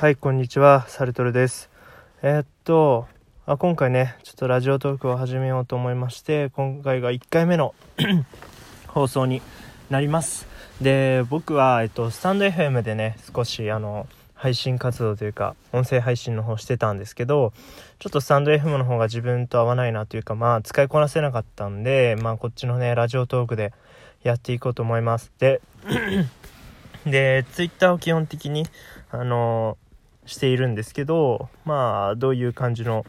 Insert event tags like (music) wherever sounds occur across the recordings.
はい、こんにちは、サルトルです。えーっとあ、今回ね、ちょっとラジオトークを始めようと思いまして、今回が1回目の (coughs) 放送になります。で、僕は、えっと、スタンド FM でね、少し、あの、配信活動というか、音声配信の方してたんですけど、ちょっとスタンド FM の方が自分と合わないなというか、まあ、使いこなせなかったんで、まあ、こっちのね、ラジオトークでやっていこうと思います。で、(coughs) で、ツイッターを基本的に、あのしているんですけどまあどういう感じの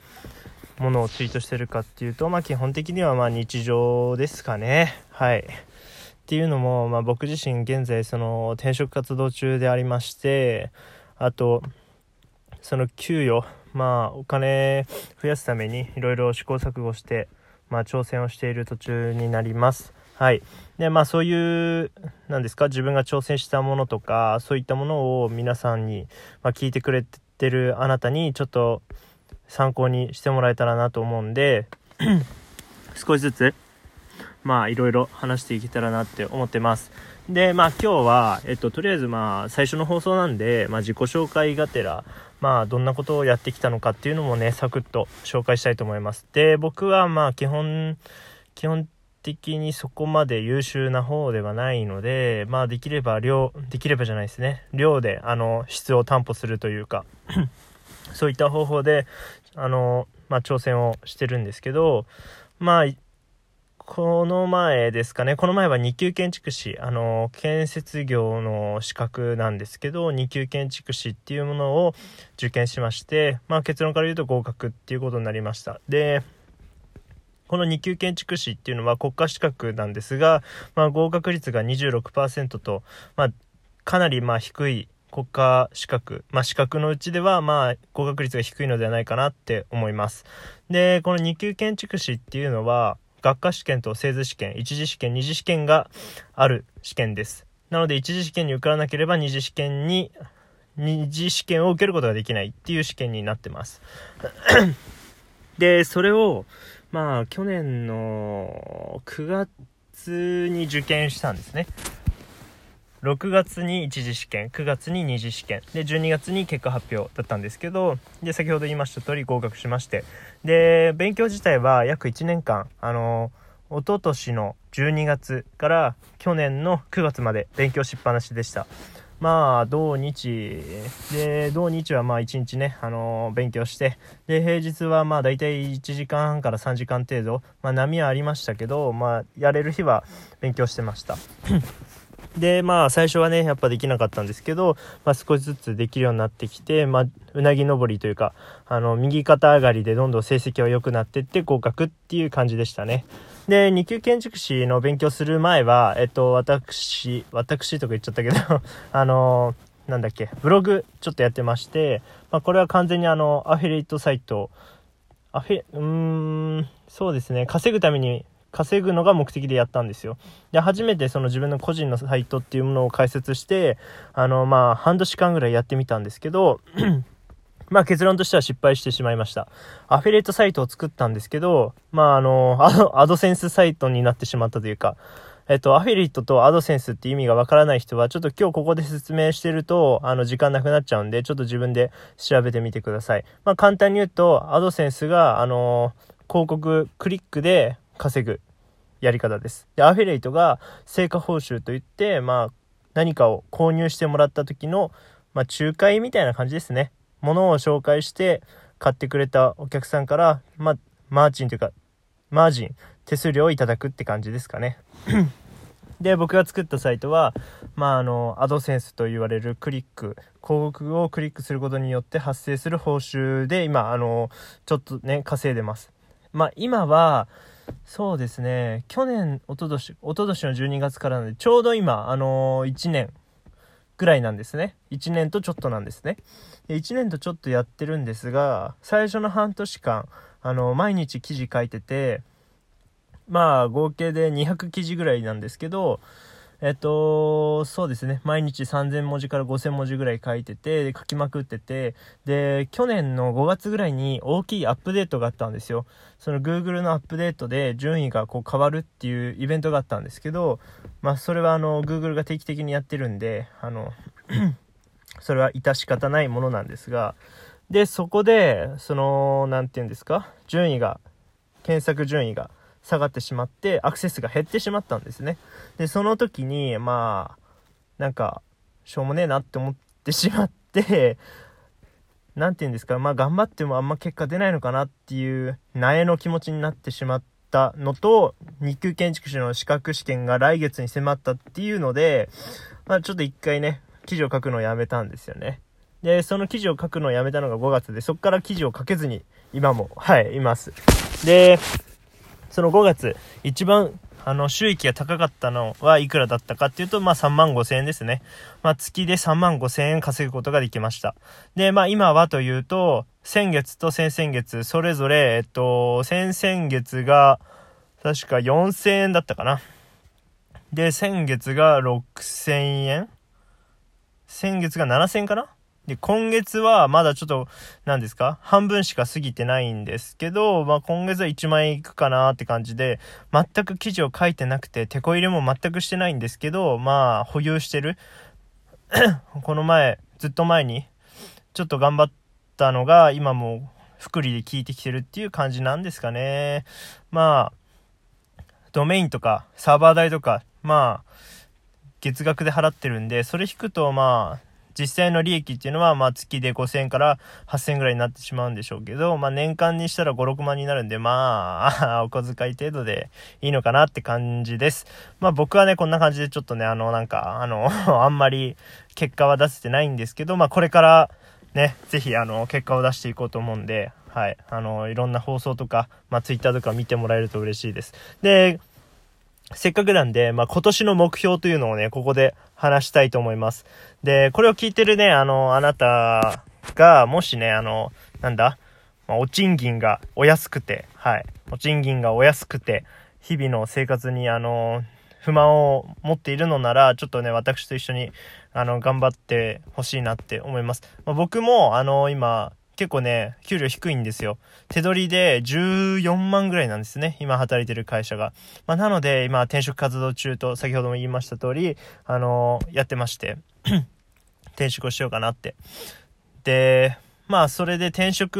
ものをツイートしてるかっていうとまあ基本的にはま日常ですかね。はい。っていうのも、まあ、僕自身現在その転職活動中でありましてあとその給与まあお金増やすためにいろいろ試行錯誤してまあ挑戦をしている途中になります。はい。でまあそういうなんですか自分が挑戦したものとかそういったものを皆さんに、まあ、聞いてくれてるあなたにちょっと参考にしてもらえたらなと思うんで (clears throat) 少しずつまあいろいろ話していけたらなって思ってます。でまあ今日は、えっと、とりあえずまあ最初の放送なんで、まあ、自己紹介がてらまあどんなことをやってきたのかっていうのもねサクッと紹介したいと思います。で僕はまあ基本基本的にそこまで優秀な方ではないのでまあできれば量できればじゃないですね。量であの質を担保するというか (laughs) そういった方法であの、まあ、挑戦をしてるんですけどまあこの前ですかね。この前は2級建築士あの建設業の資格なんですけど2級建築士っていうものを受験しまして、まあ、結論から言うと合格っていうことになりました。でこの2級建築士っていうのは国家資格なんですが、まあ、合格率が26%と、まあ、かなりまあ低い国家資格、まあ、資格のうちではまあ合格率が低いのではないかなって思います。でこの2級建築士っていうのは学科試験と製図試験一次試験二次試験がある試験です。なので一次試験に受からなければ二次試験に二次試験を受けることができないっていう試験になってます。でそれをまあ去年の9月に受験したんですね。6月に一次試験9月に二次試験。で12月に結果発表だったんですけどで先ほど言いました通り合格しまして。で勉強自体は約1年間。あの一昨年の12月から去年の9月まで勉強しっぱなしでした。まあ土日。で土日はまあ1日ね、あの勉強して。で平日はまあ大体1時間半から3時間程度、まあ、波はありましたけど、まあ、やれる日は勉強してました。でまあ最初はねやっぱできなかったんですけど、まあ、少しずつできるようになってきて、まあ、うなぎ登りというかあの右肩上がりでどんどん成績は良くなってって合格っていう感じでしたね。で2級建築士の勉強する前はえっと私私とか言っちゃったけど (laughs) あのなんだっけブログちょっとやってまして、まあ、これは完全にあのアフィリエイトサイト。アフィうーんそうですね。稼ぐために稼ぐのが目的でやったんですよで初めてその自分の個人のサイトっていうものを開設してあのまあ半年間ぐらいやってみたんですけど (clears throat) まあ結論としては失敗してしまいました。アフィリエイトサイトを作ったんですけど、まああの、(laughs) アドセンスサイトになってしまったというか、えっと、アフィリエイトとアドセンスって意味がわからない人は、ちょっと今日ここで説明してると、あの、時間なくなっちゃうんで、ちょっと自分で調べてみてください。まあ簡単に言うと、アドセンスが、あの、広告クリックで稼ぐやり方です。で、アフィリエイトが成果報酬といって、まあ何かを購入してもらった時の、まあ仲介みたいな感じですね。ものを紹介して買ってくれたお客さんから、まあ、マーチンというか、マージン、手数料をいただくって感じですかね。(clears throat) で、僕が作ったサイトは、まあ、あの、アドセンスと言われるクリック、広告をクリックすることによって発生する報酬で、今、あの、ちょっとね、稼いでます。まあ、今は、そうですね、去年、おととしおととしの12月からなので、ちょうど今、あの、1年ぐらいなんですね。1年とちょっとなんですね。で1年とちょっとやってるんですが最初の半年間あの毎日記事書いててまあ合計で200記事ぐらいなんですけどえっとそうですね。毎日3000文字から5000文字ぐらい書いてて書きまくっててで去年の5月ぐらいに大きいアップデートがあったんですよ。その Google のアップデートで順位がこう変わるっていうイベントがあったんですけどまあそれはあの Google が定期的にやってるんであの (clears throat) それは致し方ないものなんですが、で、そこで、その、なんて言うんですか、順位が、検索順位が下がってしまって、アクセスが減ってしまったんですね。で、その時に、まあ、なんか、しょうもねえなって思ってしまって、何て言うんですか、まあ頑張ってもあんま結果出ないのかなっていう、苗の気持ちになってしまったのと、日級建築士の資格試験が来月に迫ったっていうので、まあちょっと一回ね、記事を書くのをやめたんですよね。で、その記事を書くのをやめたのが5月で、そこから記事を書けずに、今も、はい、います。で、その5月、一番、あの、収益が高かったのはいくらだったかっていうと、まあ3万5千円ですね。まあ月で3万5千円稼ぐことができました。で、まあ今はというと、先月と先々月、それぞれ、えっと、先々月が、確か4千円だったかな。で、先月が6千円先月が7000かなで、今月はまだちょっと、何ですか？半分しか過ぎてないんですけど、まあ今月は1万円いくかなって感じで、全く記事を書いてなくて、手こ入れも全くしてないんですけど、まあ保有してる。(coughs) この前、ずっと前に、ちょっと頑張ったのが、今も福利で効いてきてるっていう感じなんですかね。まあ、ドメインとか、サーバー代とか、まあ、月額で払ってるんで、それ引くと、まあ、実際の利益っていうのは、まあ、月で5000円から8000円ぐらいになってしまうんでしょうけど、まあ、年間にしたら5、6万になるんで、まあ、お小遣い程度でいいのかなって感じです。まあ、僕はね、こんな感じでちょっとね、あの、なんか、あの、(laughs) あんまり結果は出せてないんですけど、まあ、これから、ね、ぜひ、あの、結果を出していこうと思うんで、はい、あの、いろんな放送とか、まあ、ツイッターとか見てもらえると嬉しいです。で、せっかくなんで、まあ、今年の目標というのをね、ここで話したいと思います。で、これを聞いてるね、あの、あなたが、もしね、あの、なんだ、まあ、お賃金がお安くて、はい、お賃金がお安くて、日々の生活に、あの、不満を持っているのなら、ちょっとね、私と一緒に、あの、頑張ってほしいなって思います。まあ、僕も、あの、今、結構ね、給料低いんですよ。手取りで14万ぐらいなんですね。今働いてる会社が。まあ、なので、今転職活動中と先ほども言いました通り、あのー、やってまして (clears throat) 転職をしようかなって。で、まあ、それで転職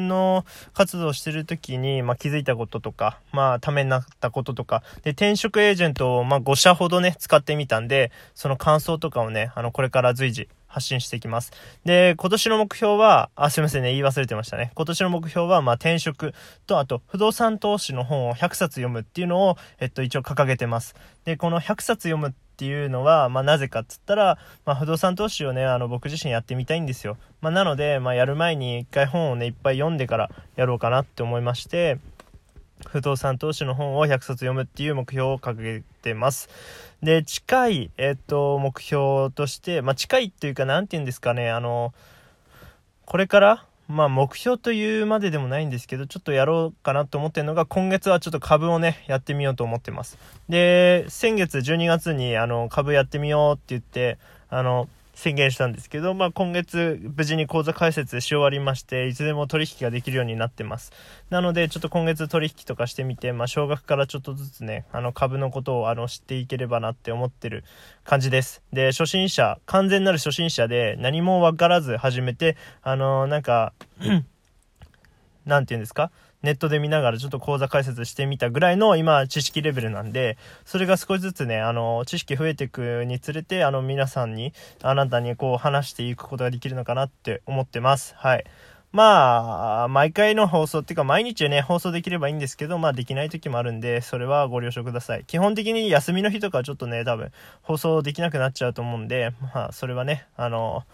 の活動をしてる時に、まあ、気づいたこととか、まあ、ためになったこととか、で、転職エージェントを、まあ、5社ほどね、使ってみたんで、その感想とかをね、あの、これから随時発信していきます。で、今年の目標は、あ、すいませんね、言い忘れてましたね。今年の目標は、まあ、転職と、あと、不動産投資の本を100冊読むっていうのを、えっと、一応掲げてます。で、この100冊読むっていうのは、まあ、なぜかっつったら、まあ、不動産投資をね、あの、僕自身やってみたいんですよ。まあ、なので、まあ、やる前に一回本をね、いっぱい読んでからやろうかなって思いまして、不動産投資の本を100冊読むっていう目標を掲げてます。で、近い、えっと、目標として、まあ、近いっていうか、なんて言うんですかね、あの、これから、まあ、目標というまででもないんですけど、ちょっとやろうかなと思ってるのが、今月はちょっと株をね、やってみようと思ってます。で、先月12月に、あの、株やってみようって言って、あの、宣言したんですけど、まあ、今月無事に口座開設し終わりましていつでも取引ができるようになってます。なのでちょっと今月取引とかしてみて、まあ、少額からちょっとずつねあの株のことをあの知っていければなって思ってる感じです。で初心者完全なる初心者で何も分からず始めてあのなんか (clears throat) 何て言うんですか？ネットで見ながらちょっと講座解説してみたぐらいの今知識レベルなんで、それが少しずつね、あの、知識増えていくにつれて、あの、皆さんに、あなたにこう話していくことができるのかなって思ってます。はい。まあ、毎回の放送っていうか毎日ね、放送できればいいんですけど、まあできない時もあるんで、それはご了承ください。基本的に休みの日とかちょっとね、多分放送できなくなっちゃうと思うんで、まあそれはね、あの、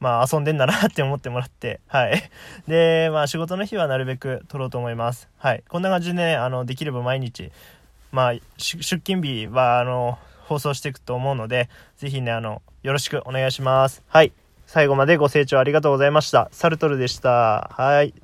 まあ遊んでんだなって思ってもらって、はい。で、まあ仕事の日はなるべく撮ろうと思います。はい。こんな感じでね、あの、できれば毎日、まあ、出勤日は、あの、放送していくと思うので、ぜひね、あの、よろしくお願いします。はい。最後までご清聴ありがとうございました。サルトルでした。はい。